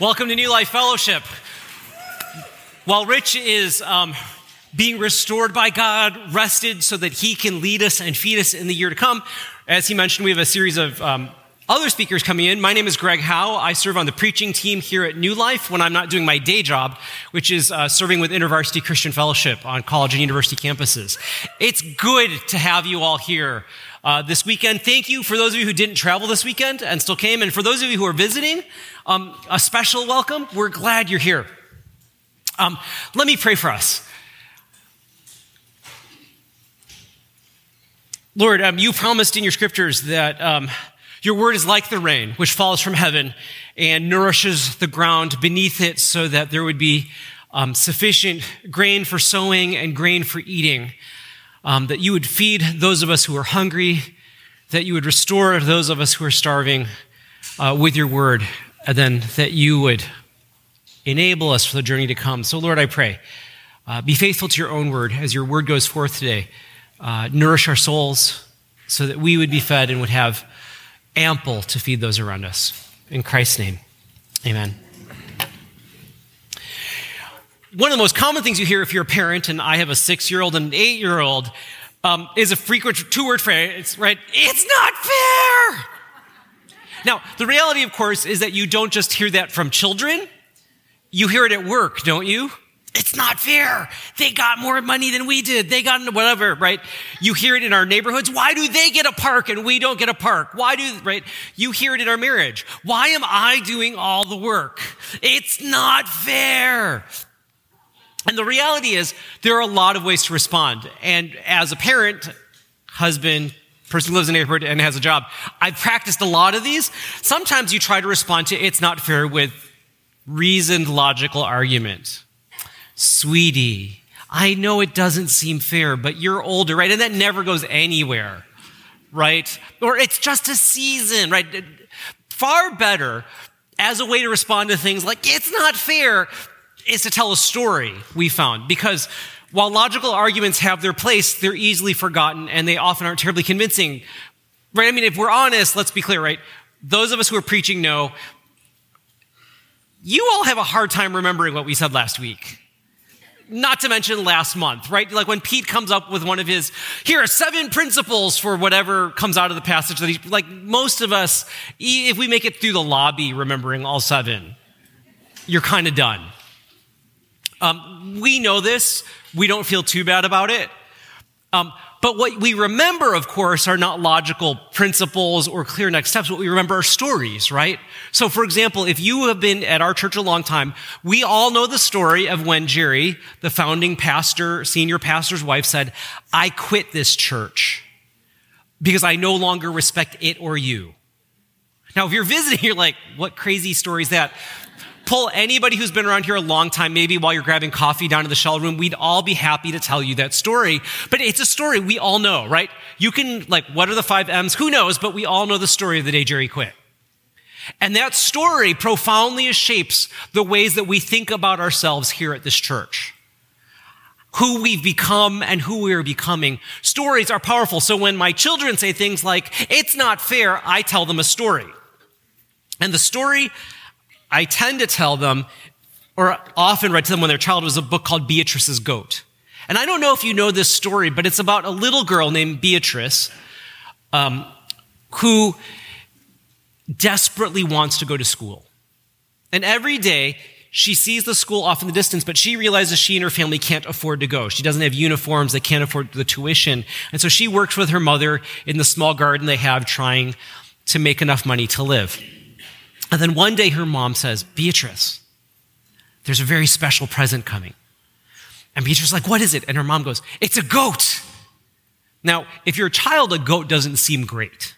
Welcome to New Life Fellowship. While Rich is um, being restored by God, rested so that he can lead us and feed us in the year to come, as he mentioned, we have a series of um, other speakers coming in. My name is Greg Jao. I serve on the preaching team here at New Life when I'm not doing my day job, which is uh, serving with InterVarsity Christian Fellowship on college and university campuses. It's good to have you all here uh, this weekend. Thank you for those of you who didn't travel this weekend and still came. And for those of you who are visiting, um, a special welcome. We're glad you're here. Um, let me pray for us. Lord, um, you promised in your scriptures that um, your word is like the rain, which falls from heaven and nourishes the ground beneath it so that there would be um, sufficient grain for sowing and grain for eating um, that you would feed those of us who are hungry, that you would restore those of us who are starving uh, with your word, and then that you would enable us for the journey to come. So, Lord, I pray, uh, be faithful to your own word as your word goes forth today. Uh, nourish our souls so that we would be fed and would have ample to feed those around us. In Christ's name, amen one of the most common things you hear if you're a parent, and I have a six year old and an eight year old, um, is a frequent two word phrase, right? It's not fair. Now, the reality, of course, is that you don't just hear that from children, you hear it at work, don't you? It's not fair. They got more money than we did. They got into whatever, right? You hear it in our neighborhoods. Why do they get a park and we don't get a park? Why do, right? You hear it in our marriage. Why am I doing all the work? It's not fair. And the reality is, there are a lot of ways to respond. And as a parent, husband, person who lives in a neighborhood and has a job, I've practiced a lot of these. Sometimes you try to respond to it's not fair with reasoned, logical argument. Sweetie, I know it doesn't seem fair, but you're older, right? And that never goes anywhere, right? Or it's just a season, right? Far better as a way to respond to things like, it's not fair is to tell a story, we found, because while logical arguments have their place, they're easily forgotten and they often aren't terribly convincing. Right? I mean, if we're honest, let's be clear, right? Those of us who are preaching know you all have a hard time remembering what we said last week. Not to mention last month, right? Like when Pete comes up with one of his, here are seven principles for whatever comes out of the passage that he, like most of us, if we make it through the lobby remembering all seven, you're kind of done. Um, we know this. We don't feel too bad about it. Um, but what we remember, of course, are not logical principles or clear next steps. What we remember are stories, right? So, for example, if you have been at our church a long time, we all know the story of when Geri, the founding pastor, senior pastor's wife, said, I quit this church because I no longer respect it or you. Now, if you're visiting, you're like, what crazy story is that? Pull anybody who's been around here a long time, maybe while you're grabbing coffee down to the shell room, we'd all be happy to tell you that story. But it's a story we all know, right? You can, like, what are the five M's? Who knows? But we all know the story of the day Geri quit. And that story profoundly shapes the ways that we think about ourselves here at this church. Who we've become and who we are becoming. Stories are powerful. So when my children say things like, it's not fair, I tell them a story. And the story I tend to tell them, or often read to them when their child was a book called Beatrice's Goat. And I don't know if you know this story, but it's about a little girl named Beatrice um, who desperately wants to go to school. And every day, she sees the school off in the distance, but she realizes she and her family can't afford to go. She doesn't have uniforms. They can't afford the tuition. And so she works with her mother in the small garden they have trying to make enough money to live. And then one day her mom says, Beatrice, there's a very special present coming. And Beatrice is like, what is it? And her mom goes, it's a goat. Now, if you're a child, a goat doesn't seem great,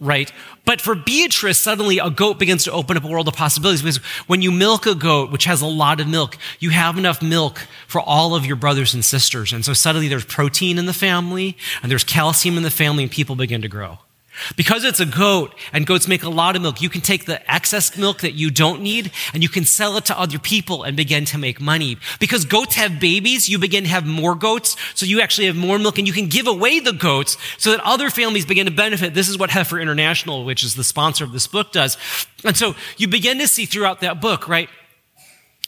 right? But for Beatrice, suddenly a goat begins to open up a world of possibilities because when you milk a goat, which has a lot of milk, you have enough milk for all of your brothers and sisters. And so suddenly there's protein in the family and there's calcium in the family and people begin to grow. Because it's a goat and goats make a lot of milk, you can take the excess milk that you don't need and you can sell it to other people and begin to make money. Because goats have babies, you begin to have more goats, so you actually have more milk and you can give away the goats so that other families begin to benefit. This is what Heifer International, which is the sponsor of this book, does. And so you begin to see throughout that book, right?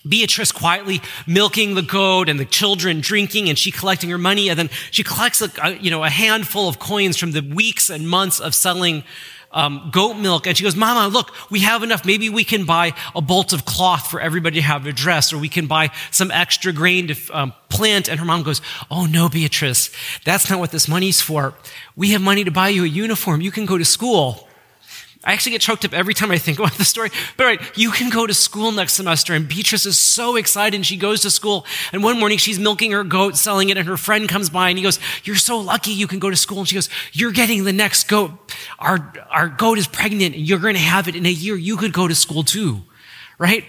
Beatrice quietly milking the goat and the children drinking and she collecting her money. And then she collects a, you know, a handful of coins from the weeks and months of selling um, goat milk. And she goes, Mama, look, we have enough. Maybe we can buy a bolt of cloth for everybody to have a dress, or we can buy some extra grain to um, plant. And her mom goes, Oh, no, Beatrice, that's not what this money's for. We have money to buy you a uniform. You can go to school. I actually get choked up every time I think about the story. But right, you can go to school next semester. And Beatrice is so excited. And she goes to school. And one morning she's milking her goat, selling it. And her friend comes by and he goes, You're so lucky you can go to school. And she goes, You're getting the next goat. Our, our goat is pregnant and you're going to have it in a year. You could go to school too. Right?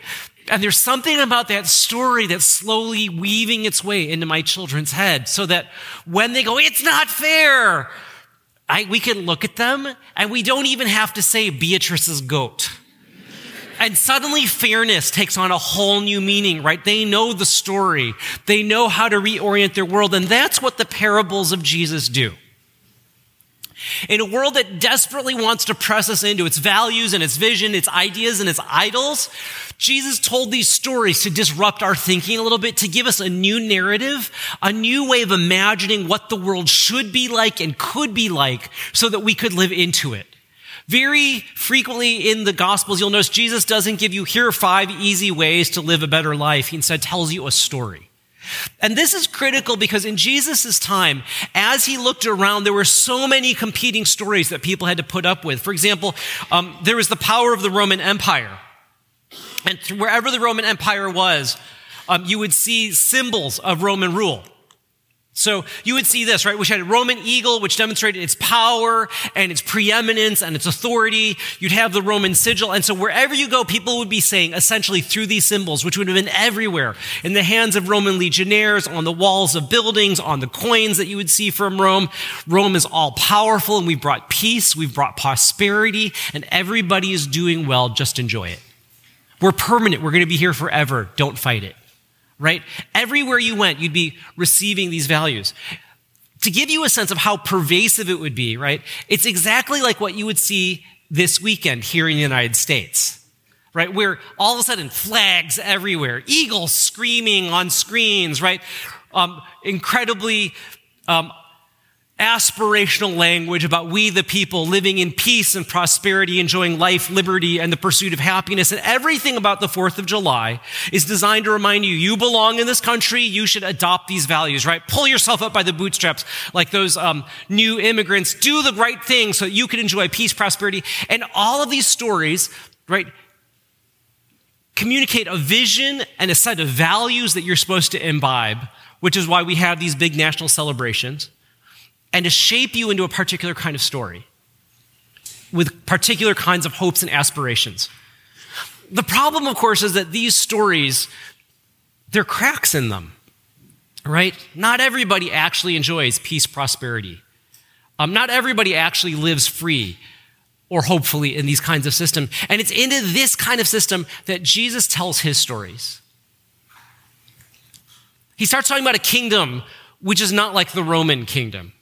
And there's something about that story that's slowly weaving its way into my children's head so that when they go, It's not fair. I, we can look at them and we don't even have to say Beatrice's goat. And suddenly fairness takes on a whole new meaning, right? They know the story. They know how to reorient their world. And that's what the parables of Jesus do. In a world that desperately wants to press us into its values and its vision, its ideas and its idols, Jesus told these stories to disrupt our thinking a little bit, to give us a new narrative, a new way of imagining what the world should be like and could be like so that we could live into it. Very frequently in the Gospels, you'll notice Jesus doesn't give you, here are five easy ways to live a better life. He instead tells you a story. And this is critical because in Jesus' time, as he looked around, there were so many competing stories that people had to put up with. For example, um, there was the power of the Roman Empire. And wherever the Roman Empire was, um, you would see symbols of Roman rule. So you would see this, right? Which had a Roman eagle, which demonstrated its power and its preeminence and its authority. You'd have the Roman sigil. And so wherever you go, people would be saying essentially through these symbols, which would have been everywhere in the hands of Roman legionnaires, on the walls of buildings, on the coins that you would see from Rome. Rome is all powerful and we've brought peace. We've brought prosperity and everybody is doing well. Just enjoy it. We're permanent. We're going to be here forever. Don't fight it right? Everywhere you went, you'd be receiving these values. To give you a sense of how pervasive it would be, right? It's exactly like what you would see this weekend here in the United States, right? Where all of a sudden flags everywhere, eagles screaming on screens, right? Um, incredibly um, aspirational language about we the people living in peace and prosperity, enjoying life, liberty, and the pursuit of happiness. And everything about the 4th of July is designed to remind you, you belong in this country. You should adopt these values, right? Pull yourself up by the bootstraps like those um, new immigrants. Do the right thing so you can enjoy peace, prosperity. And all of these stories, right? Communicate a vision and a set of values that you're supposed to imbibe, which is why we have these big national celebrations and to shape you into a particular kind of story with particular kinds of hopes and aspirations. The problem, of course, is that these stories, there are cracks in them, right? Not everybody actually enjoys peace, prosperity. Um, not everybody actually lives free or hopefully in these kinds of systems. And it's into this kind of system that Jesus tells his stories. He starts talking about a kingdom which is not like the Roman kingdom.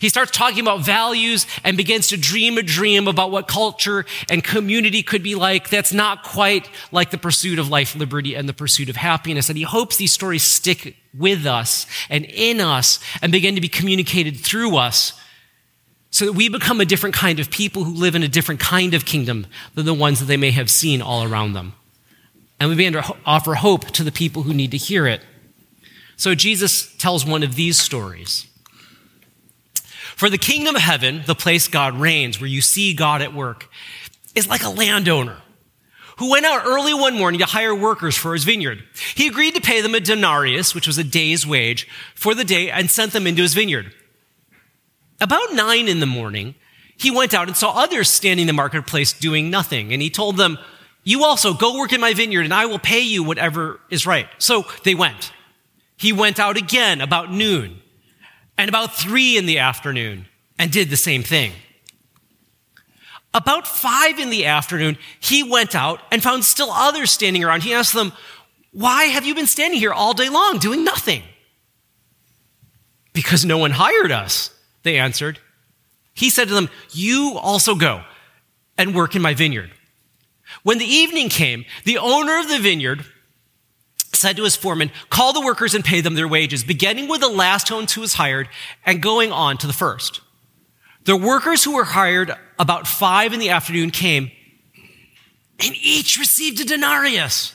He starts talking about values and begins to dream a dream about what culture and community could be like that's not quite like the pursuit of life, liberty, and the pursuit of happiness. And he hopes these stories stick with us and in us and begin to be communicated through us so that we become a different kind of people who live in a different kind of kingdom than the ones that they may have seen all around them. And we begin to offer hope to the people who need to hear it. So Jesus tells one of these stories. For the kingdom of heaven, the place God reigns, where you see God at work, is like a landowner who went out early one morning to hire workers for his vineyard. He agreed to pay them a denarius, which was a day's wage, for the day and sent them into his vineyard. About nine in the morning, he went out and saw others standing in the marketplace doing nothing. And he told them, You also go work in my vineyard, and I will pay you whatever is right. So they went. He went out again about noon and about three in the afternoon and did the same thing. About five in the afternoon, he went out and found still others standing around. He asked them, Why have you been standing here all day long doing nothing? Because no one hired us, they answered. He said to them, You also go and work in my vineyard. When the evening came, the owner of the vineyard said to his foreman, Call the workers and pay them their wages, beginning with the last one who was hired and going on to the first. The workers who were hired about five in the afternoon came, and each received a denarius.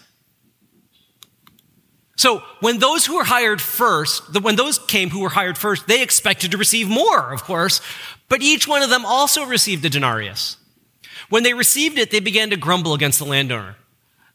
So when those who were hired first, when those came who were hired first, they expected to receive more, of course, but each one of them also received a denarius. When they received it, they began to grumble against the landowner.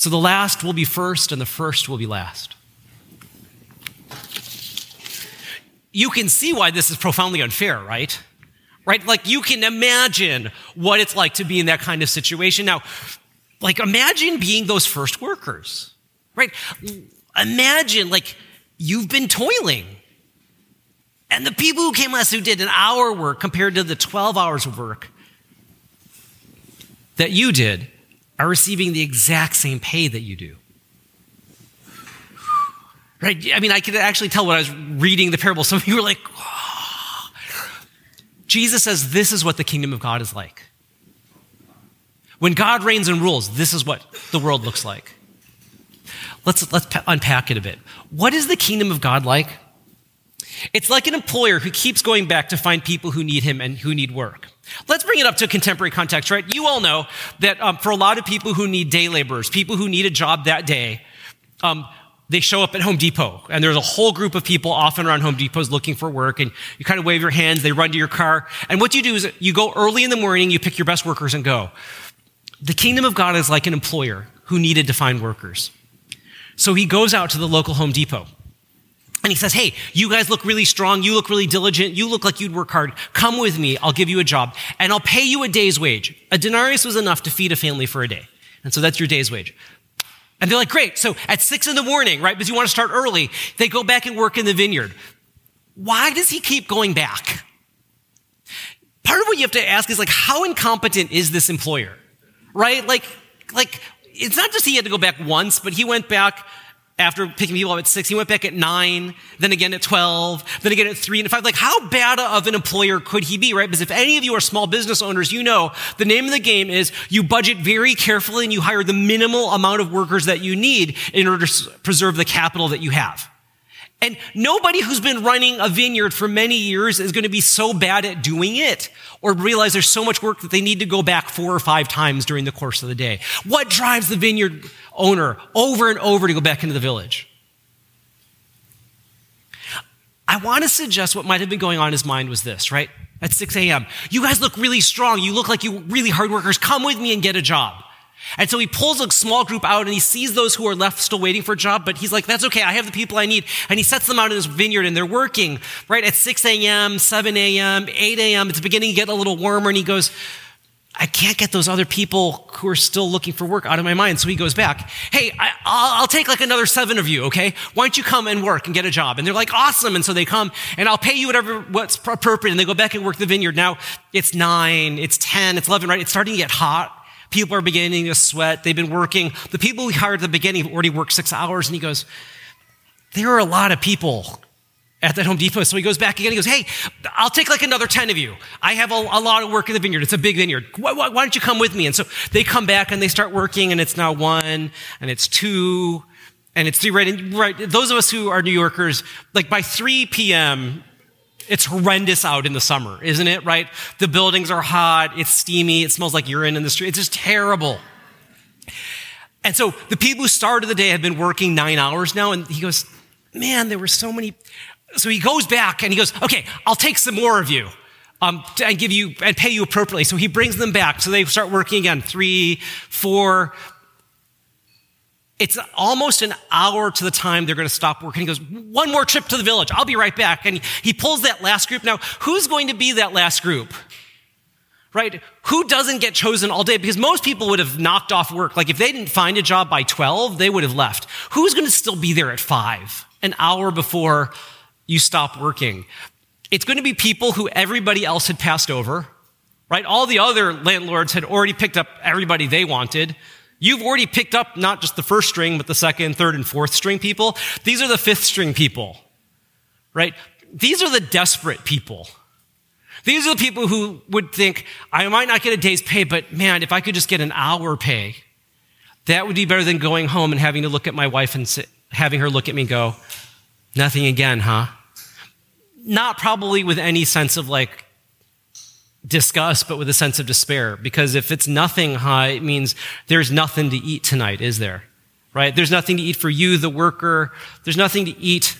So the last will be first and the first will be last. You can see why this is profoundly unfair, right? right? Like you can imagine what it's like to be in that kind of situation. Now, like imagine being those first workers, right? Imagine like you've been toiling. And the people who came last who did an hour work compared to the 12 hours of work that you did are receiving the exact same pay that you do. Right? I mean, I could actually tell when I was reading the parable, some of you were like, oh, Jesus says this is what the kingdom of God is like. When God reigns and rules, this is what the world looks like. Let's, let's unpack it a bit. What is the kingdom of God like? It's like an employer who keeps going back to find people who need him and who need work. Let's bring it up to contemporary context, right? You all know that um, for a lot of people who need day laborers, people who need a job that day, um, they show up at Home Depot and there's a whole group of people often around Home Depots looking for work and you kind of wave your hands, they run to your car. And what you do is you go early in the morning, you pick your best workers and go. The kingdom of God is like an employer who needed to find workers. So he goes out to the local Home Depot and he says, Hey, you guys look really strong. You look really diligent. You look like you'd work hard. Come with me. I'll give you a job and I'll pay you a day's wage. A denarius was enough to feed a family for a day. And so that's your day's wage. And they're like, great. So at six in the morning, right, because you want to start early, they go back and work in the vineyard. Why does he keep going back? Part of what you have to ask is like, how incompetent is this employer? Right? Like, like, it's not just he had to go back once, but he went back after picking people up at six, he went back at nine, then again at 12, then again at three and five. Like, how bad of an employer could he be, right? Because if any of you are small business owners, you know the name of the game is you budget very carefully and you hire the minimal amount of workers that you need in order to preserve the capital that you have. And nobody who's been running a vineyard for many years is going to be so bad at doing it or realize there's so much work that they need to go back four or five times during the course of the day. What drives the vineyard owner over and over to go back into the village? I want to suggest what might have been going on in his mind was this, right? At 6 a.m. You guys look really strong. You look like you really hard workers. Come with me and get a job. And so he pulls a small group out and he sees those who are left still waiting for a job, but he's like, that's okay. I have the people I need. And he sets them out in his vineyard and they're working right at 6 a.m., 7 a.m., 8 a.m. It's beginning to get a little warmer and he goes, I can't get those other people who are still looking for work out of my mind. So he goes back. Hey, I, will take like another seven of you, okay? Why don't you come and work and get a job? And they're like, awesome. And so they come and I'll pay you whatever, what's appropriate. And they go back and work the vineyard. Now it's nine, it's 10, it's 11, right? It's starting to get hot. People are beginning to sweat. They've been working. The people we hired at the beginning have already worked six hours. And he goes, There are a lot of people at that Home Depot. So he goes back again. He goes, Hey, I'll take like another 10 of you. I have a, a lot of work in the vineyard. It's a big vineyard. Why, why, why, don't you come with me? And so they come back and they start working, and it's now one, and it's two, and it's three. Right? And, right. Those of us who are New Yorkers, like by 3 p.m., it's horrendous out in the summer, isn't it? Right? The buildings are hot. It's steamy. It smells like urine in the street. It's just terrible. And so the people who started the day have been working nine hours now. And he goes, man, there were so many. So he goes back and he goes, okay, I'll take some more of you. um, and give you and pay you appropriately. So he brings them back. So they start working again. Three, four. It's almost an hour to the time they're going to stop working. He goes, one more trip to the village. I'll be right back. And he pulls that last group. Now, who's going to be that last group? Right? Who doesn't get chosen all day? Because most people would have knocked off work. Like if they didn't find a job by 12, they would have left. Who's going to still be there at five, an hour before you stop working? It's going to be people who everybody else had passed over, right? All the other landlords had already picked up everybody they wanted. You've already picked up not just the first string, but the second, third, and fourth string people. These are the fifth string people, right? These are the desperate people. These are the people who would think, I might not get a day's pay, but man, if I could just get an hour pay, that would be better than going home and having to look at my wife and sit, having her look at me and go, nothing again, huh? Not probably with any sense of like disgust, but with a sense of despair. Because if it's nothing high, it means there's nothing to eat tonight, is there? Right? There's nothing to eat for you, the worker. There's nothing to eat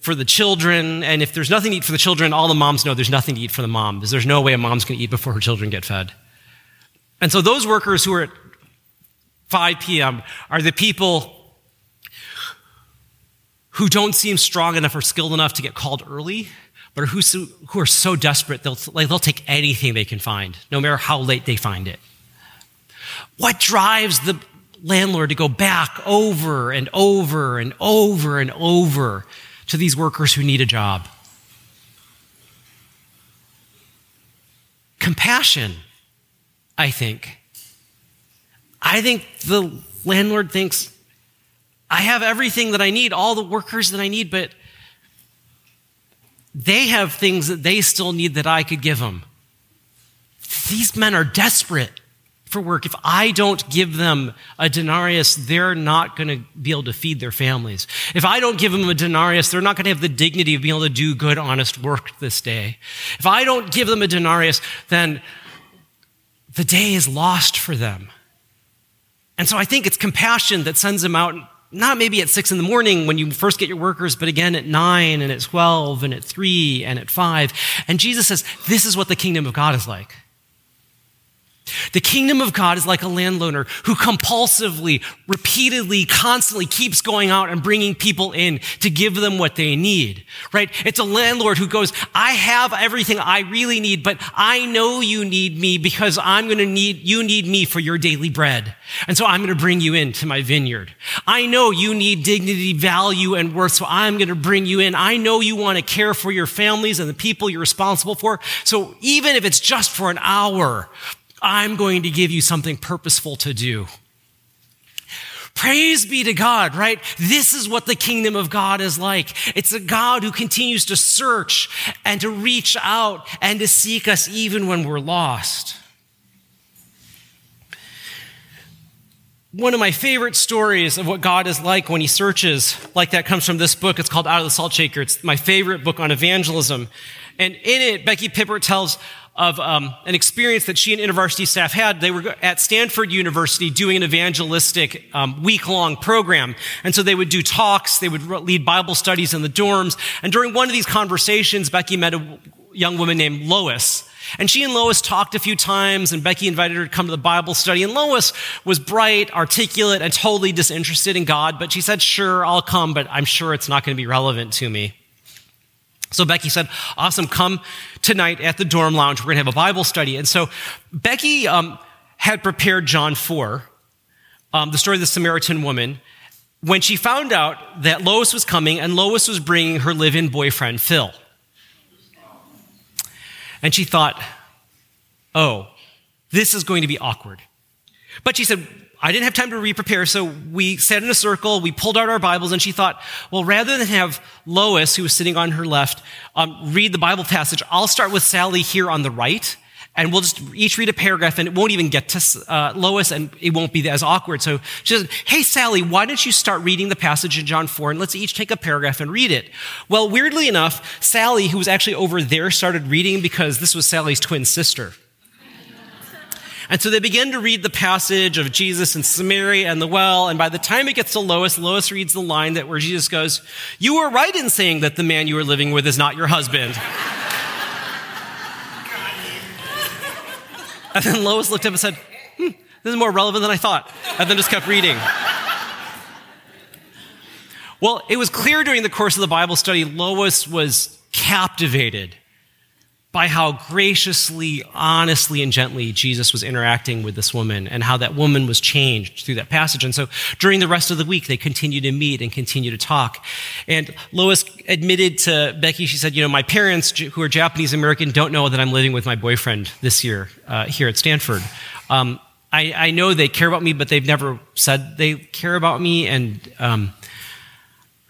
for the children. And if there's nothing to eat for the children, all the moms know there's nothing to eat for the mom because there's no way a mom's going to eat before her children get fed. And so those workers who are at 5 p.m. are the people who don't seem strong enough or skilled enough to get called early, but who, who are so desperate they'll, like, they'll take anything they can find, no matter how late they find it. What drives the landlord to go back over and over and over and over to these workers who need a job? Compassion, I think. I think the landlord thinks I have everything that I need, all the workers that I need, but they have things that they still need that I could give them. These men are desperate for work. If I don't give them a denarius, they're not going to be able to feed their families. If I don't give them a denarius, they're not going to have the dignity of being able to do good, honest work this day. If I don't give them a denarius, then the day is lost for them. And so I think it's compassion that sends them out not maybe at six in the morning when you first get your workers, but again at nine and at 12 and at three and at five. And Jesus says, this is what the kingdom of God is like. The kingdom of God is like a landowner who compulsively, repeatedly, constantly keeps going out and bringing people in to give them what they need, right? It's a landlord who goes, I have everything I really need, but I know you need me because I'm going to need, you need me for your daily bread. And so I'm going to bring you into my vineyard. I know you need dignity, value, and worth, so I'm going to bring you in. I know you want to care for your families and the people you're responsible for. So even if it's just for an hour, I'm going to give you something purposeful to do. Praise be to God, right? This is what the kingdom of God is like. It's a God who continues to search and to reach out and to seek us even when we're lost. One of my favorite stories of what God is like when he searches like that comes from this book. It's called Out of the Salt Shaker. It's my favorite book on evangelism. And in it, Becky Pippert tells of um, an experience that she and university staff had. They were at Stanford University doing an evangelistic um, week-long program. And so they would do talks, they would lead Bible studies in the dorms. And during one of these conversations, Becky met a young woman named Lois. And she and Lois talked a few times, and Becky invited her to come to the Bible study. And Lois was bright, articulate, and totally disinterested in God, but she said, Sure, I'll come, but I'm sure it's not going to be relevant to me. So Becky said, Awesome, come tonight at the dorm lounge. We're going to have a Bible study. And so Becky um, had prepared John 4, um, the story of the Samaritan woman, when she found out that Lois was coming and Lois was bringing her live in boyfriend, Phil. And she thought, Oh, this is going to be awkward. But she said, I didn't have time to re-prepare, so we sat in a circle, we pulled out our Bibles, and she thought, well, rather than have Lois, who was sitting on her left, um, read the Bible passage, I'll start with Sally here on the right, and we'll just each read a paragraph, and it won't even get to uh, Lois, and it won't be as awkward. So she said, hey, Sally, why don't you start reading the passage in John 4, and let's each take a paragraph and read it. Well, weirdly enough, Sally, who was actually over there, started reading because this was Sally's twin sister. And so they begin to read the passage of Jesus and Samaria and the well. And by the time it gets to Lois, Lois reads the line that where Jesus goes, You were right in saying that the man you are living with is not your husband. And then Lois looked up and said, hmm, This is more relevant than I thought. And then just kept reading. Well, it was clear during the course of the Bible study, Lois was captivated by how graciously, honestly, and gently Jesus was interacting with this woman and how that woman was changed through that passage. And so during the rest of the week, they continued to meet and continue to talk. And Lois admitted to Becky, she said, You know, my parents, who are Japanese American, don't know that I'm living with my boyfriend this year uh, here at Stanford. Um, I, I, know they care about me, but they've never said they care about me. And um,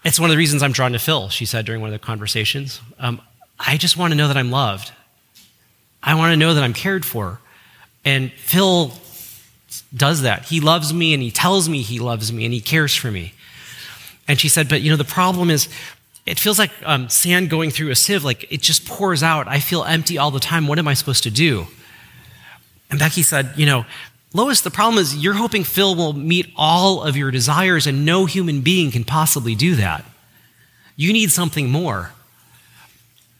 it's one of the reasons I'm drawn to Phil, she said during one of the conversations. Um, I just want to know that I'm loved. I want to know that I'm cared for. And Phil does that. He loves me and he tells me he loves me and he cares for me. And she said, But you know, the problem is, it feels like um, sand going through a sieve, like it just pours out. I feel empty all the time. What am I supposed to do? And Becky said, You know, Lois, the problem is you're hoping Phil will meet all of your desires, and no human being can possibly do that. You need something more.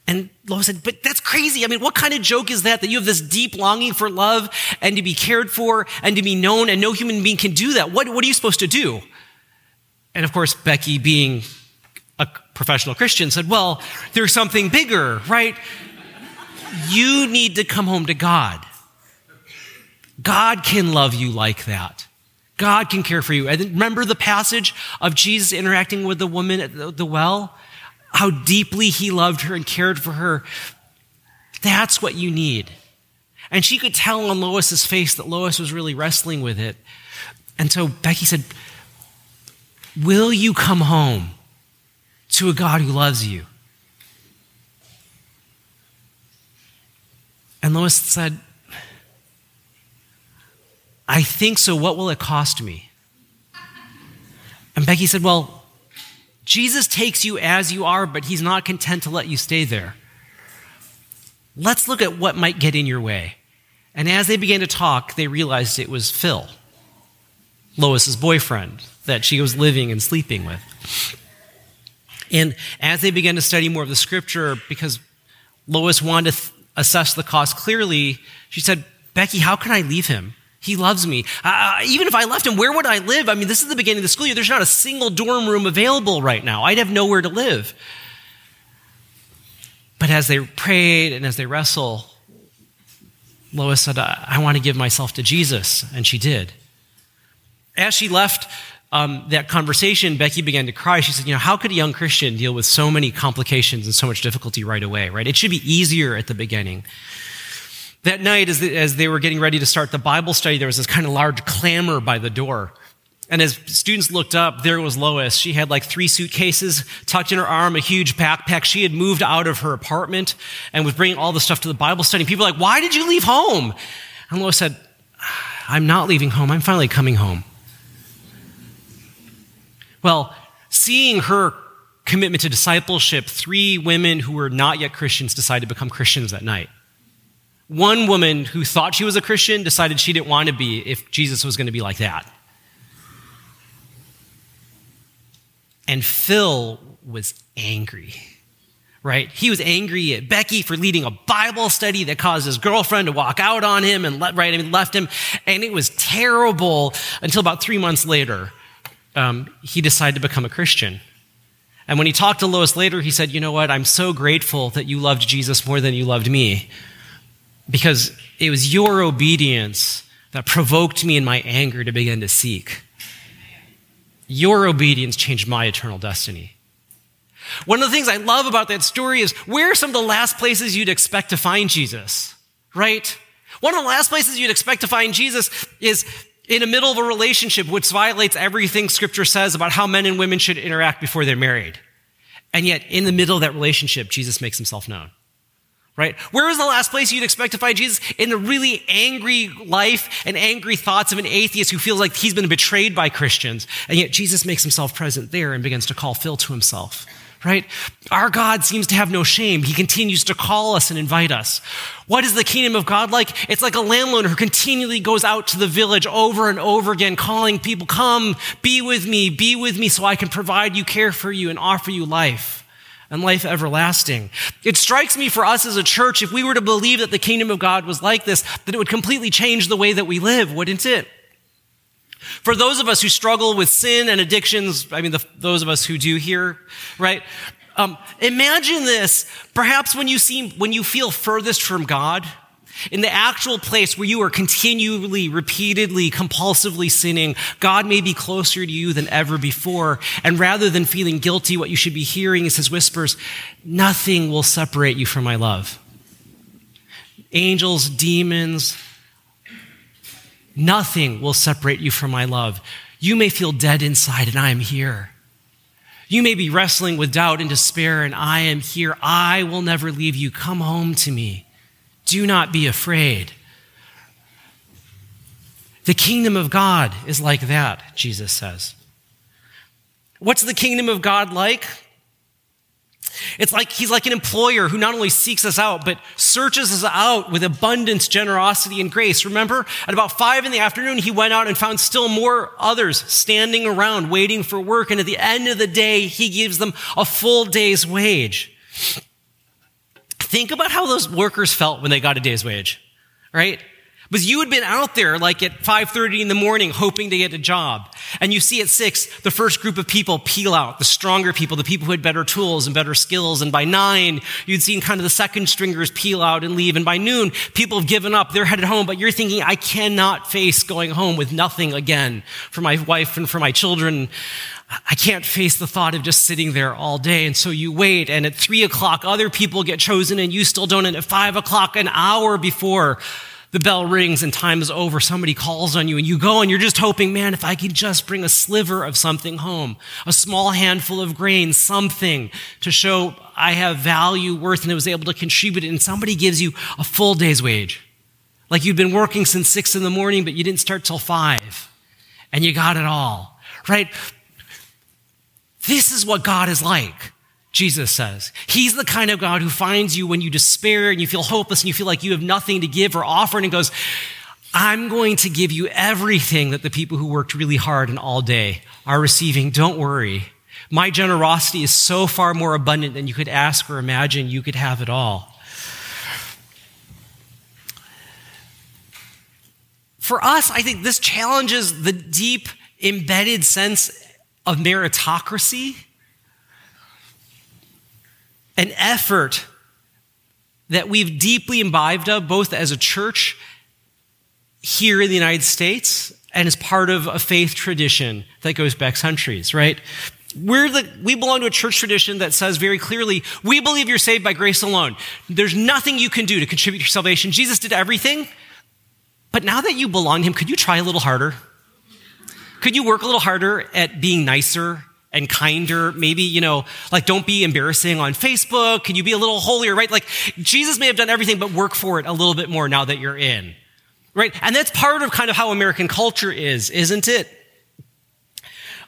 And Lois said, But that's crazy. I mean, what kind of joke is that? That you have this deep longing for love and to be cared for and to be known, and no human being can do that. What, what are you supposed to do? And of course, Becky, being a professional Christian, said, Well, there's something bigger, right? You need to come home to God. God can love you like that. God can care for you. And remember the passage of Jesus interacting with the woman at the well? How deeply he loved her and cared for her. That's what you need. And she could tell on Lois's face that Lois was really wrestling with it. And so Becky said, Will you come home to a God who loves you? And Lois said, I think so. What will it cost me? And Becky said, Well, Jesus takes you as you are, but he's not content to let you stay there. Let's look at what might get in your way. And as they began to talk, they realized it was Phil, Lois's boyfriend, that she was living and sleeping with. And as they began to study more of the scripture, because Lois wanted to th- assess the cost clearly, she said, Becky, how can I leave him? He loves me. Uh, even if I left him, where would I live? I mean, this is the beginning of the school year. There's not a single dorm room available right now. I'd have nowhere to live. But as they prayed and as they wrestle, Lois said, I, I want to give myself to Jesus. And she did. As she left um, that conversation, Becky began to cry. She said, You know, how could a young Christian deal with so many complications and so much difficulty right away, right? It should be easier at the beginning. That night, as, as they were getting ready to start the Bible study, there was this kind of large clamor by the door. And as students looked up, there was Lois. She had like three suitcases tucked in her arm, a huge backpack. She had moved out of her apartment and was bringing all the stuff to the Bible study. People were like, Why did you leave home? And Lois said, ah, I'm not leaving home. I'm finally coming home. Well, seeing her commitment to discipleship, three women who were not yet Christians decided to become Christians that night. One woman who thought she was a Christian decided she didn't want to be if Jesus was going to be like that. And Phil was angry, right? He was angry at Becky for leading a Bible study that caused his girlfriend to walk out on him and let, right, I mean, left him. And it was terrible until about three months later, um, he decided to become a Christian. And when he talked to Lois later, he said, You know what? I'm so grateful that you loved Jesus more than you loved me because it was your obedience that provoked me in my anger to begin to seek. Your obedience changed my eternal destiny. One of the things I love about that story is where are some of the last places you'd expect to find Jesus? Right? One of the last places you'd expect to find Jesus is in the middle of a relationship which violates everything scripture says about how men and women should interact before they're married. And yet, in the middle of that relationship, Jesus makes himself known right? Where is the last place you'd expect to find Jesus? In the really angry life and angry thoughts of an atheist who feels like he's been betrayed by Christians. And yet Jesus makes himself present there and begins to call Phil to himself, right? Our God seems to have no shame. He continues to call us and invite us. What is the kingdom of God like? It's like a landowner who continually goes out to the village over and over again, calling people, come, be with me, be with me so I can provide you, care for you, and offer you life. And life everlasting. It strikes me for us as a church, if we were to believe that the kingdom of God was like this, that it would completely change the way that we live, wouldn't it? For those of us who struggle with sin and addictions, I mean, the, those of us who do here, right? Um, imagine this. Perhaps when you seem, when you feel furthest from God, in the actual place where you are continually, repeatedly, compulsively sinning, God may be closer to you than ever before. And rather than feeling guilty, what you should be hearing is his whispers, nothing will separate you from my love. Angels, demons, nothing will separate you from my love. You may feel dead inside and I am here. You may be wrestling with doubt and despair and I am here. I will never leave you. Come home to me. Do not be afraid. The kingdom of God is like that, Jesus says. What's the kingdom of God like? It's like he's like an employer who not only seeks us out, but searches us out with abundance, generosity, and grace. Remember, at about five in the afternoon, he went out and found still more others standing around waiting for work. And at the end of the day, he gives them a full day's wage. Think about how those workers felt when they got a day's wage, right? Because you had been out there like at 5.30 in the morning hoping to get a job. And you see at 6, the first group of people peel out, the stronger people, the people who had better tools and better skills. And by 9, you'd seen kind of the second stringers peel out and leave. And by noon, people have given up. They're headed home. But you're thinking, I cannot face going home with nothing again for my wife and for my children. I can't face the thought of just sitting there all day. And so you wait. And at three o'clock, other people get chosen and you still don't. And at five o'clock, an hour before the bell rings and time is over, somebody calls on you and you go and you're just hoping, man, if I could just bring a sliver of something home, a small handful of grain, something to show I have value, worth, and I was able to contribute. And somebody gives you a full day's wage. Like you've been working since six in the morning, but you didn't start till five and you got it all, right? This is what God is like, Jesus says. He's the kind of God who finds you when you despair and you feel hopeless and you feel like you have nothing to give or offer and goes, I'm going to give you everything that the people who worked really hard and all day are receiving. Don't worry. My generosity is so far more abundant than you could ask or imagine. You could have it all. For us, I think this challenges the deep embedded sense of meritocracy, an effort that we've deeply imbibed of, both as a church here in the United States and as part of a faith tradition that goes back centuries, right? We're the, we belong to a church tradition that says very clearly, we believe you're saved by grace alone. There's nothing you can do to contribute to your salvation. Jesus did everything. But now that you belong to him, could you try a little harder? Could you work a little harder at being nicer and kinder? Maybe, you know, like don't be embarrassing on Facebook. Can you be a little holier, right? Like Jesus may have done everything, but work for it a little bit more now that you're in. Right? And that's part of kind of how American culture is, isn't it?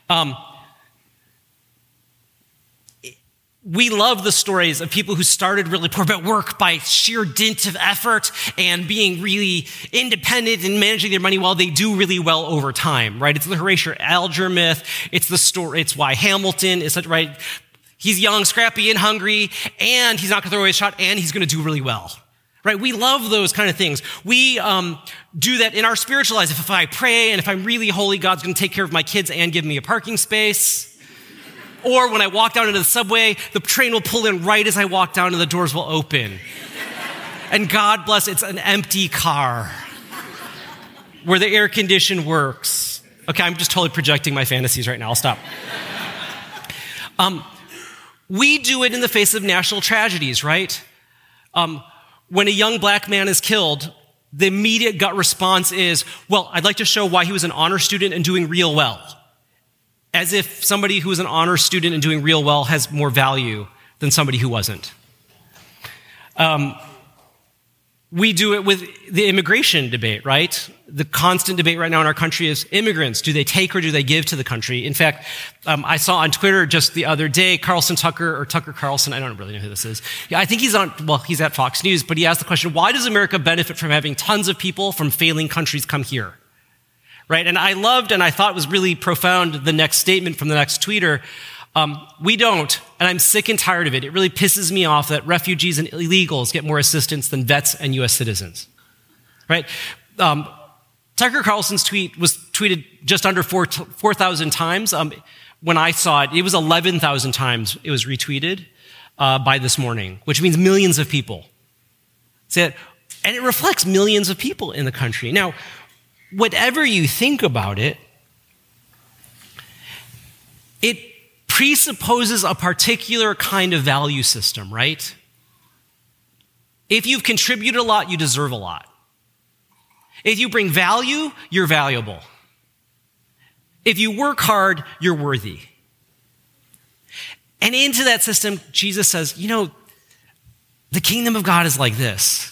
Um, we love the stories of people who started really poor but work by sheer dint of effort and being really independent and managing their money while they do really well over time, right? It's the Horatio Alger myth. It's the story. It's why Hamilton is such, right? He's young, scrappy, and hungry, and he's not going to throw away a shot, and he's going to do really well. Right? We love those kind of things. We um, do that in our spiritual lives. If I pray and if I'm really holy, God's going to take care of my kids and give me a parking space. Or when I walk down into the subway, the train will pull in right as I walk down and the doors will open. And God bless, it's an empty car where the air condition works. Okay, I'm just totally projecting my fantasies right now. I'll stop. Um, we do it in the face of national tragedies, right? Um, when a young black man is killed, the immediate gut response is, well, I'd like to show why he was an honor student and doing real well as if somebody who is an honor student and doing real well has more value than somebody who wasn't. Um, we do it with the immigration debate, right? The constant debate right now in our country is immigrants. Do they take or do they give to the country? In fact, um, I saw on Twitter just the other day, Carlson Tucker, or Tucker Carlson, I don't really know who this is. Yeah, I think he's on, well, he's at Fox News, but he asked the question, why does America benefit from having tons of people from failing countries come here? Right? And I loved and I thought was really profound the next statement from the next tweeter. Um, we don't, and I'm sick and tired of it. It really pisses me off that refugees and illegals get more assistance than vets and U.S. citizens. Right? Um, Tucker Carlson's tweet was tweeted just under 4,000 4, times. Um, when I saw it, it was 11,000 times it was retweeted uh, by this morning, which means millions of people. and it reflects millions of people in the country. Now, whatever you think about it, it presupposes a particular kind of value system, right? If you've contributed a lot, you deserve a lot. If you bring value, you're valuable. If you work hard, you're worthy. And into that system, Jesus says, you know, the kingdom of God is like this.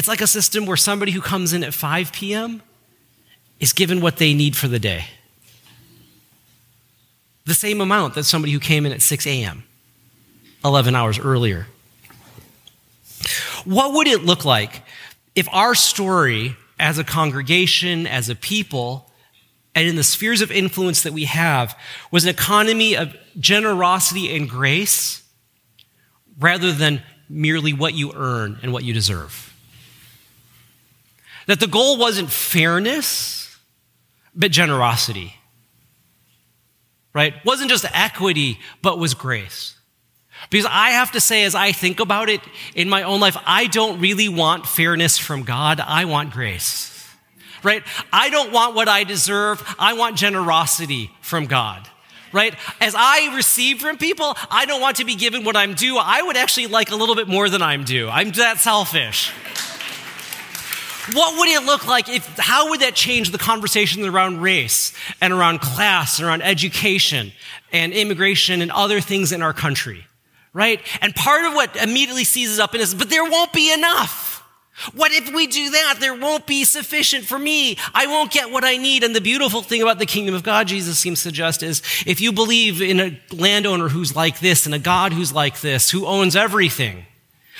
It's like a system where somebody who comes in at 5 p.m. is given what they need for the day. The same amount that somebody who came in at 6 a.m., 11 hours earlier. What would it look like if our story as a congregation, as a people, and in the spheres of influence that we have was an economy of generosity and grace rather than merely what you earn and what you deserve. That the goal wasn't fairness, but generosity. Right? Wasn't just equity, but was grace. Because I have to say, as I think about it in my own life, I don't really want fairness from God. I want grace right? I don't want what I deserve. I want generosity from God, right? As I receive from people, I don't want to be given what I'm due. I would actually like a little bit more than I'm due. I'm that selfish. What would it look like if, how would that change the conversations around race and around class and around education and immigration and other things in our country? Right? And part of what immediately seizes up in us, but there won't be enough. What if we do that? There won't be sufficient for me. I won't get what I need. And the beautiful thing about the kingdom of God, Jesus seems to suggest, is if you believe in a landowner who's like this and a God who's like this, who owns everything,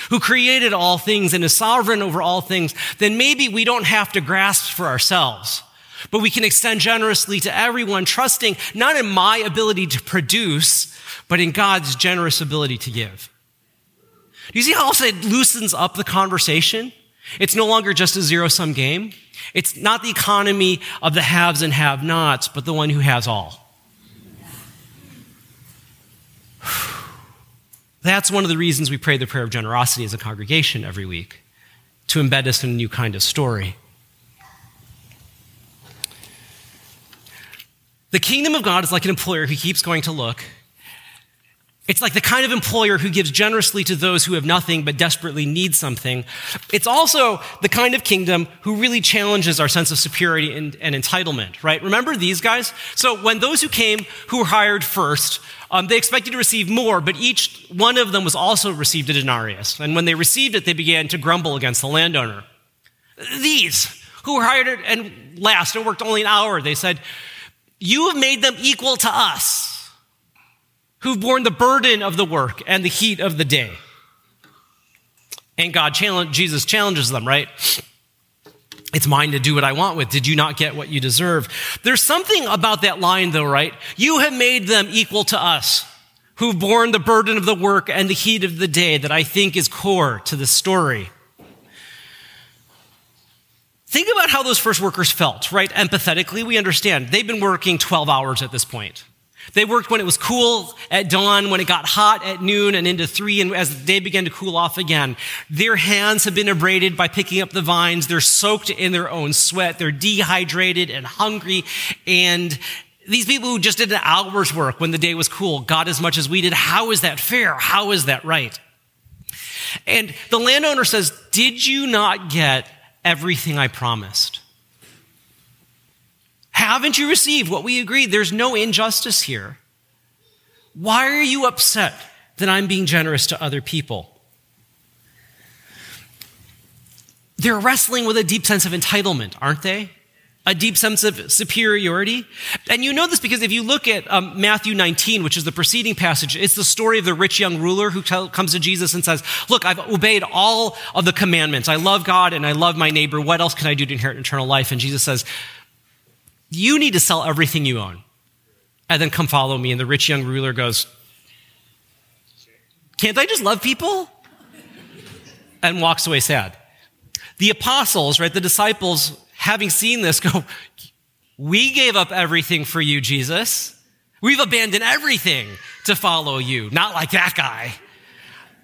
who created all things and is sovereign over all things, then maybe we don't have to grasp for ourselves. But we can extend generously to everyone, trusting not in my ability to produce, but in God's generous ability to give. Do you see how also it loosens up the conversation? It's no longer just a zero sum game. It's not the economy of the haves and have nots, but the one who has all. That's one of the reasons we pray the prayer of generosity as a congregation every week, to embed us in a new kind of story. The kingdom of God is like an employer who keeps going to look it's like the kind of employer who gives generously to those who have nothing but desperately need something. It's also the kind of kingdom who really challenges our sense of superiority and, and entitlement, right? Remember these guys? So when those who came who were hired first, um, they expected to receive more, but each one of them was also received a denarius. And when they received it, they began to grumble against the landowner. These who were hired and last and worked only an hour, they said, You have made them equal to us who've borne the burden of the work and the heat of the day. And God challenge, Jesus challenges them, right? It's mine to do what I want with. Did you not get what you deserve? There's something about that line though, right? You have made them equal to us who've borne the burden of the work and the heat of the day that I think is core to the story. Think about how those first workers felt, right? Empathetically, we understand. They've been working 12 hours at this point. They worked when it was cool at dawn, when it got hot at noon and into three, and as the day began to cool off again. Their hands have been abraded by picking up the vines. They're soaked in their own sweat. They're dehydrated and hungry. And these people who just did an hour's work when the day was cool got as much as we did. How is that fair? How is that right? And the landowner says, Did you not get everything I promised? Haven't you received what we agreed? There's no injustice here. Why are you upset that I'm being generous to other people? They're wrestling with a deep sense of entitlement, aren't they? A deep sense of superiority. And you know this because if you look at um, Matthew 19, which is the preceding passage, it's the story of the rich young ruler who tell, comes to Jesus and says, Look, I've obeyed all of the commandments. I love God and I love my neighbor. What else can I do to inherit eternal life? And Jesus says, you need to sell everything you own and then come follow me. And the rich young ruler goes, Can't I just love people? And walks away sad. The apostles, right, the disciples, having seen this, go, We gave up everything for you, Jesus. We've abandoned everything to follow you. Not like that guy.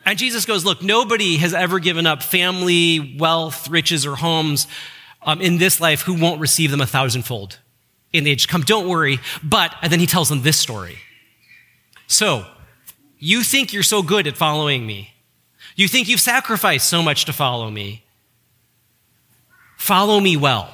And Jesus goes, Look, nobody has ever given up family, wealth, riches, or homes um, in this life who won't receive them a thousandfold in the age to come. Don't worry. But, and then he tells them this story. So, you think you're so good at following me. You think you've sacrificed so much to follow me. Follow me well.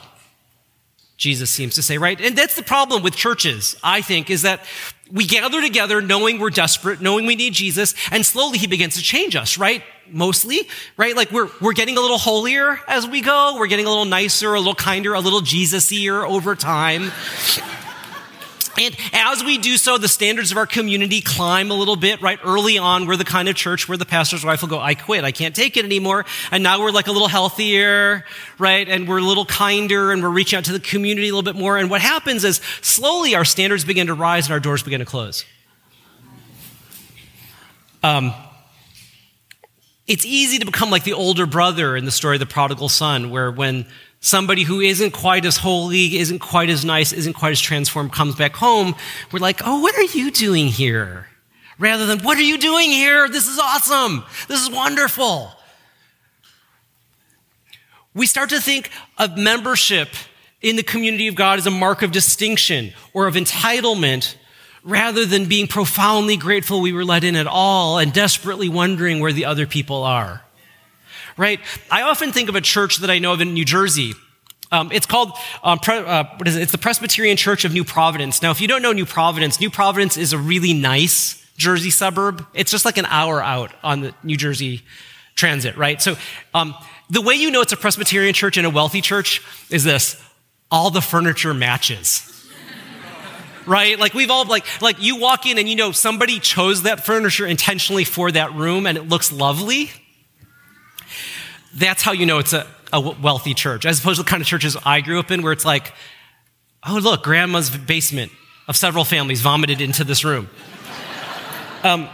Jesus seems to say, right? And that's the problem with churches, I think, is that we gather together knowing we're desperate, knowing we need Jesus, and slowly he begins to change us, right? Mostly, right? Like we're, we're getting a little holier as we go. We're getting a little nicer, a little kinder, a little Jesus-ier over time. And as we do so, the standards of our community climb a little bit, right? Early on, we're the kind of church where the pastor's wife will go, I quit. I can't take it anymore. And now we're like a little healthier, right? And we're a little kinder and we're reaching out to the community a little bit more. And what happens is slowly our standards begin to rise and our doors begin to close. Um, it's easy to become like the older brother in the story of the prodigal son, where when somebody who isn't quite as holy, isn't quite as nice, isn't quite as transformed comes back home, we're like, oh, what are you doing here? Rather than, what are you doing here? This is awesome. This is wonderful. We start to think of membership in the community of God as a mark of distinction or of entitlement rather than being profoundly grateful we were let in at all and desperately wondering where the other people are right? I often think of a church that I know of in New Jersey. Um, it's called, um, pre- uh, what is it? It's the Presbyterian Church of New Providence. Now, if you don't know New Providence, New Providence is a really nice Jersey suburb. It's just like an hour out on the New Jersey transit, right? So, um, the way you know it's a Presbyterian church and a wealthy church is this all the furniture matches. Right? Like we've all like like you walk in and you know somebody chose that furniture intentionally for that room and it looks lovely. That's how you know it's a, a wealthy church, as opposed to the kind of churches I grew up in where it's like, oh, look, grandma's basement of several families vomited into this room. um,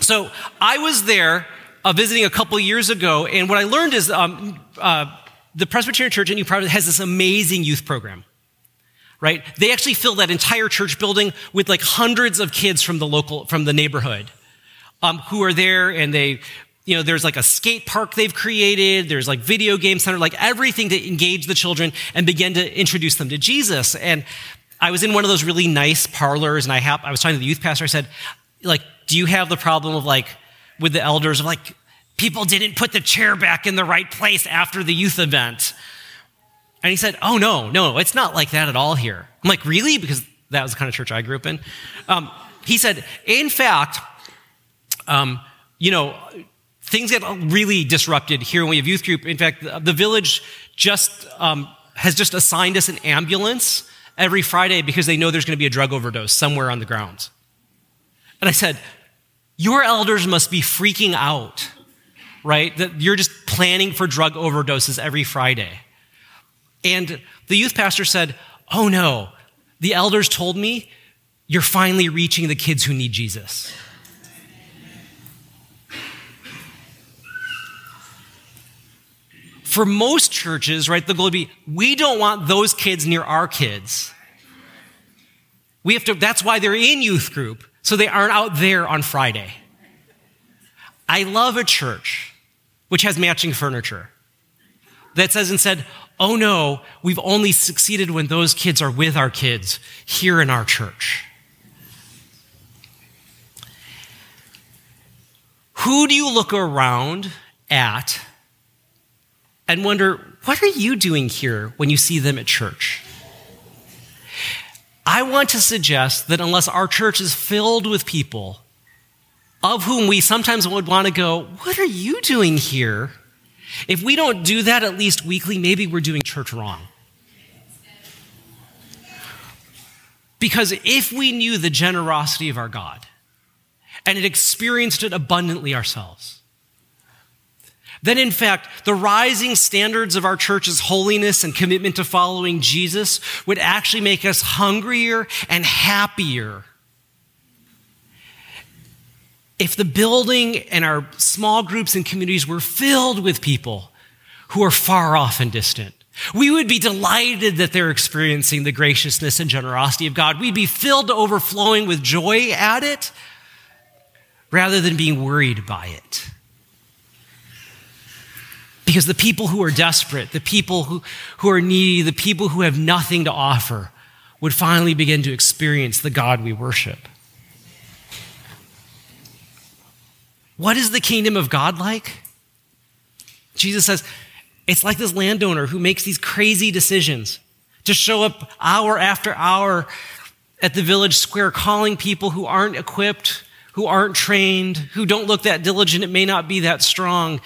so I was there uh, visiting a couple years ago, and what I learned is um, uh, the Presbyterian Church in New Providence has this amazing youth program. Right? They actually fill that entire church building with like hundreds of kids from the local, from the neighborhood, um, who are there and they you know, there's like a skate park they've created. There's like video game center, like everything to engage the children and begin to introduce them to Jesus. And I was in one of those really nice parlors and I, have, I was talking to the youth pastor. I said, like, do you have the problem of like, with the elders of like, people didn't put the chair back in the right place after the youth event? And he said, oh, no, no, it's not like that at all here. I'm like, really? Because that was the kind of church I grew up in. Um, he said, in fact, um, you know, things get really disrupted here when we have youth group. In fact, the, village just um, has just assigned us an ambulance every Friday because they know there's going to be a drug overdose somewhere on the grounds. And I said, Your elders must be freaking out, right? That you're just planning for drug overdoses every Friday. And the youth pastor said, Oh no, the elders told me you're finally reaching the kids who need Jesus. for most churches, right, the goal would be we don't want those kids near our kids. We have to, that's why they're in youth group, so they aren't out there on Friday. I love a church which has matching furniture that says instead, oh no, we've only succeeded when those kids are with our kids here in our church. Who do you look around at and wonder, what are you doing here when you see them at church? I want to suggest that unless our church is filled with people of whom we sometimes would want to go, What are you doing here? If we don't do that at least weekly, maybe we're doing church wrong. Because if we knew the generosity of our God and had experienced it abundantly ourselves, then in fact, the rising standards of our church's holiness and commitment to following Jesus would actually make us hungrier and happier. If the building and our small groups and communities were filled with people who are far off and distant, we would be delighted that they're experiencing the graciousness and generosity of God. We'd be filled to overflowing with joy at it rather than being worried by it. Because the people who are desperate, the people who, who are needy, the people who have nothing to offer would finally begin to experience the God we worship. What is the kingdom of God like? Jesus says, it's like this landowner who makes these crazy decisions to show up hour after hour at the village square calling people who aren't equipped, who aren't trained, who don't look that diligent, it may not be that strong.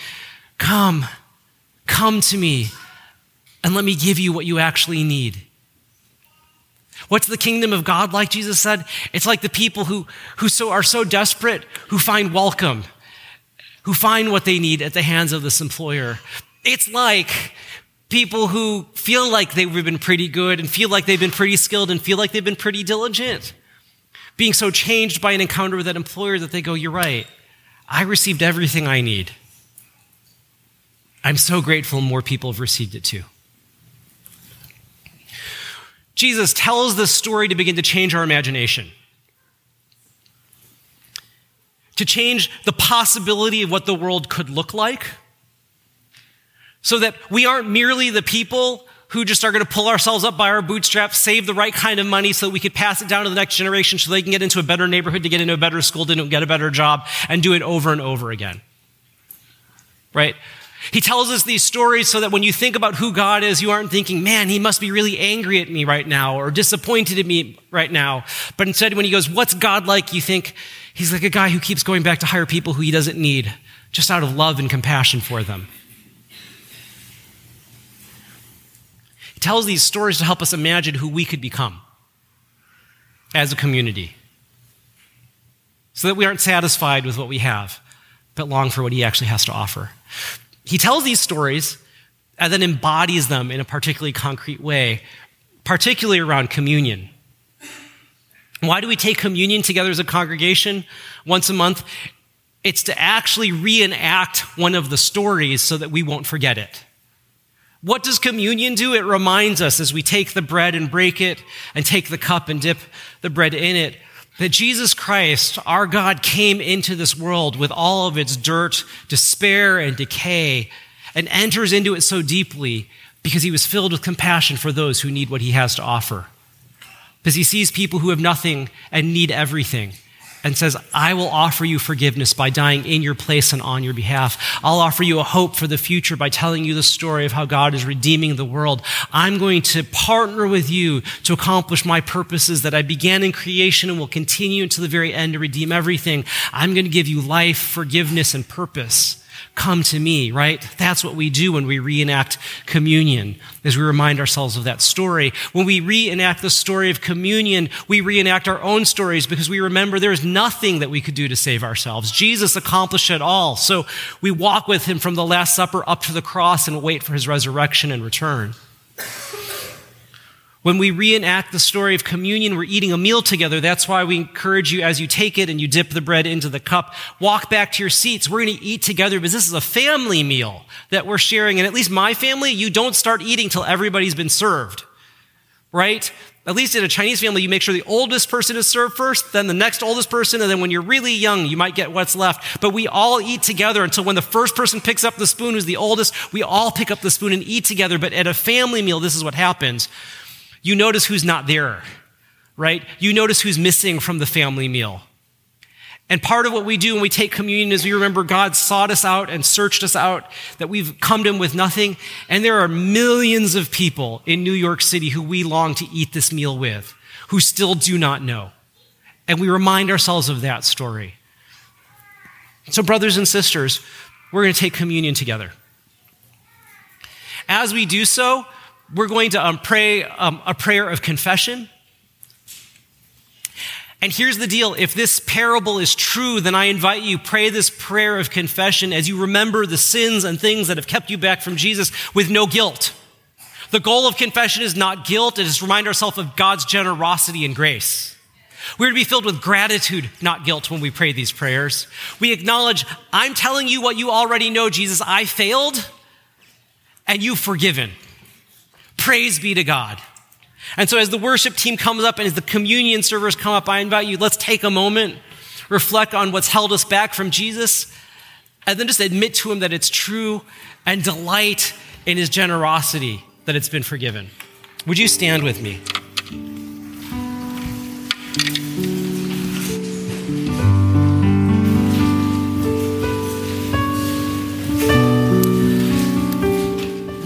Come, Come to me and let me give you what you actually need. What's the kingdom of God like? Jesus said, it's like the people who, who so, are so desperate who find welcome, who find what they need at the hands of this employer. It's like people who feel like they've been pretty good and feel like they've been pretty skilled and feel like they've been pretty diligent. Being so changed by an encounter with that employer that they go, You're right. I received everything I need. I'm so grateful more people have received it too. Jesus tells this story to begin to change our imagination, to change the possibility of what the world could look like, so that we aren't merely the people who just are going to pull ourselves up by our bootstraps, save the right kind of money so that we could pass it down to the next generation so they can get into a better neighborhood, to get into a better school, to get a better job, and do it over and over again. Right? He tells us these stories so that when you think about who God is, you aren't thinking, man, he must be really angry at me right now or disappointed in me right now. But instead, when he goes, what's God like? You think he's like a guy who keeps going back to hire people who he doesn't need just out of love and compassion for them. He tells these stories to help us imagine who we could become as a community so that we aren't satisfied with what we have, but long for what he actually has to offer. He tells these stories and then embodies them in a particularly concrete way, particularly around communion. Why do we take communion together as a congregation once a month? It's to actually reenact one of the stories so that we won't forget it. What does communion do? It reminds us as we take the bread and break it and take the cup and dip the bread in it that Jesus Christ, our God, came into this world with all of its dirt, despair, and decay, and enters into it so deeply because he was filled with compassion for those who need what he has to offer. Because he sees people who have nothing and need everything and says, I will offer you forgiveness by dying in your place and on your behalf. I'll offer you a hope for the future by telling you the story of how God is redeeming the world. I'm going to partner with you to accomplish my purposes that I began in creation and will continue until the very end to redeem everything. I'm going to give you life, forgiveness, and purpose come to me, right? That's what we do when we reenact communion, as we remind ourselves of that story. When we reenact the story of communion, we reenact our own stories because we remember there is nothing that we could do to save ourselves. Jesus accomplished it all. So we walk with him from the Last Supper up to the cross and wait for his resurrection and return. When we reenact the story of communion, we're eating a meal together. That's why we encourage you as you take it and you dip the bread into the cup, walk back to your seats. We're going to eat together because this is a family meal that we're sharing. And at least my family, you don't start eating till everybody's been served, right? At least in a Chinese family, you make sure the oldest person is served first, then the next oldest person, and then when you're really young, you might get what's left. But we all eat together until when the first person picks up the spoon, who's the oldest, we all pick up the spoon and eat together. But at a family meal, this is what happens. You notice who's not there, right? You notice who's missing from the family meal. And part of what we do when we take communion is we remember God sought us out and searched us out, that we've come to Him with nothing. And there are millions of people in New York City who we long to eat this meal with, who still do not know. And we remind ourselves of that story. So, brothers and sisters, we're going to take communion together. As we do so, we're going to um, pray um, a prayer of confession. And here's the deal if this parable is true, then I invite you, pray this prayer of confession as you remember the sins and things that have kept you back from Jesus with no guilt. The goal of confession is not guilt, it is to remind ourselves of God's generosity and grace. We're to be filled with gratitude, not guilt, when we pray these prayers. We acknowledge, I'm telling you what you already know, Jesus. I failed, and you've forgiven. Praise be to God. And so, as the worship team comes up and as the communion servers come up, I invite you, let's take a moment, reflect on what's held us back from Jesus, and then just admit to Him that it's true and delight in His generosity that it's been forgiven. Would you stand with me?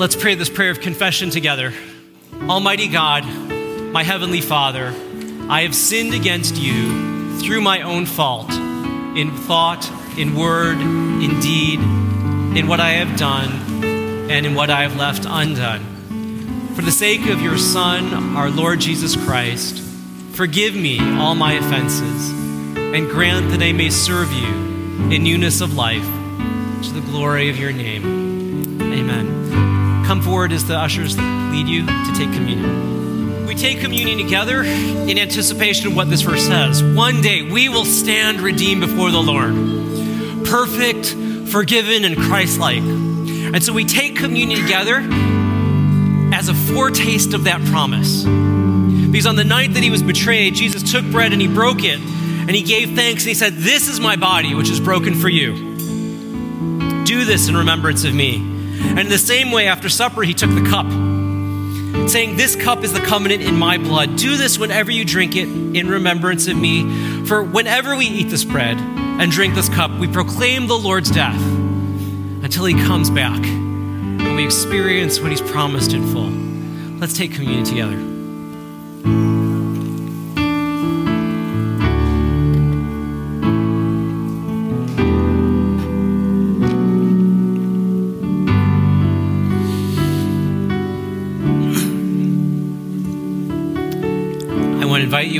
Let's pray this prayer of confession together. Almighty God, my Heavenly Father, I have sinned against you through my own fault, in thought, in word, in deed, in what I have done, and in what I have left undone. For the sake of your Son, our Lord Jesus Christ, forgive me all my offenses, and grant that I may serve you in newness of life to the glory of your name. Amen. Come forward as the ushers lead you to take communion. We take communion together in anticipation of what this verse says. One day we will stand redeemed before the Lord, perfect, forgiven, and Christ like. And so we take communion together as a foretaste of that promise. Because on the night that he was betrayed, Jesus took bread and he broke it and he gave thanks and he said, This is my body, which is broken for you. Do this in remembrance of me. And in the same way, after supper, he took the cup saying, This cup is the covenant in my blood. Do this whenever you drink it in remembrance of me. For whenever we eat this bread and drink this cup, we proclaim the Lord's death until he comes back and we experience what he's promised in full. Let's take communion together.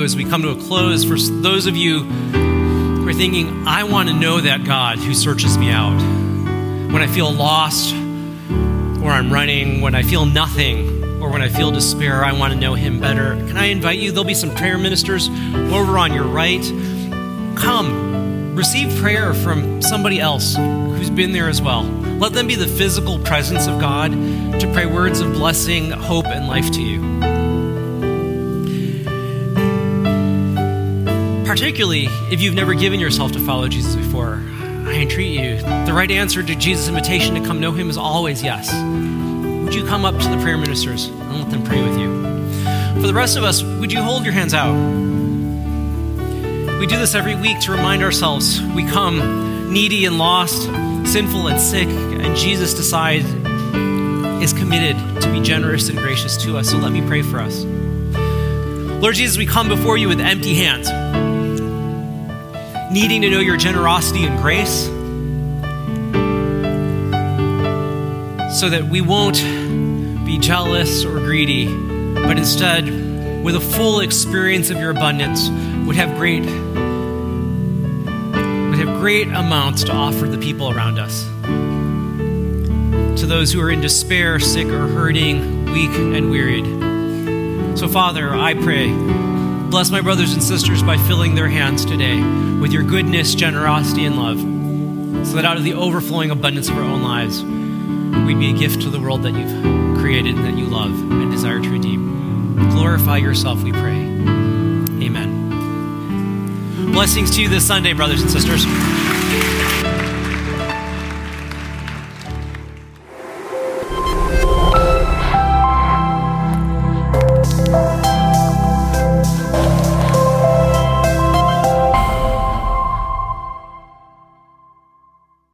As we come to a close for those of you who are thinking, I want to know that God who searches me out. When I feel lost, or I'm running, when I feel nothing, or when I feel despair, I want to know Him better. Can I invite you? There'll be some prayer ministers over on your right. Come, receive prayer from somebody else who's been there as well. Let them be the physical presence of God to pray words of blessing, hope, and life to you. Particularly if you've never given yourself to follow Jesus before, I entreat you. The right answer to Jesus' invitation to come know him is always yes. Would you come up to the prayer ministers and let them pray with you? For the rest of us, would you hold your hands out? We do this every week to remind ourselves we come needy and lost, sinful and sick, and Jesus decides is committed to be generous and gracious to us. So let me pray for us. Lord Jesus, we come before you with empty hands needing to know your generosity and grace so that we won't be jealous or greedy, but instead, with a full experience of your abundance, would have great would have great amounts to offer the people around us. To those who are in despair, sick or hurting, weak and wearied. So, Father, I pray Bless my brothers and sisters by filling their hands today with your goodness, generosity, and love, so that out of the overflowing abundance of our own lives, we'd be a gift to the world that you've created and that you love and desire to redeem. Glorify yourself, we pray. Amen. Blessings to you this Sunday, brothers and sisters.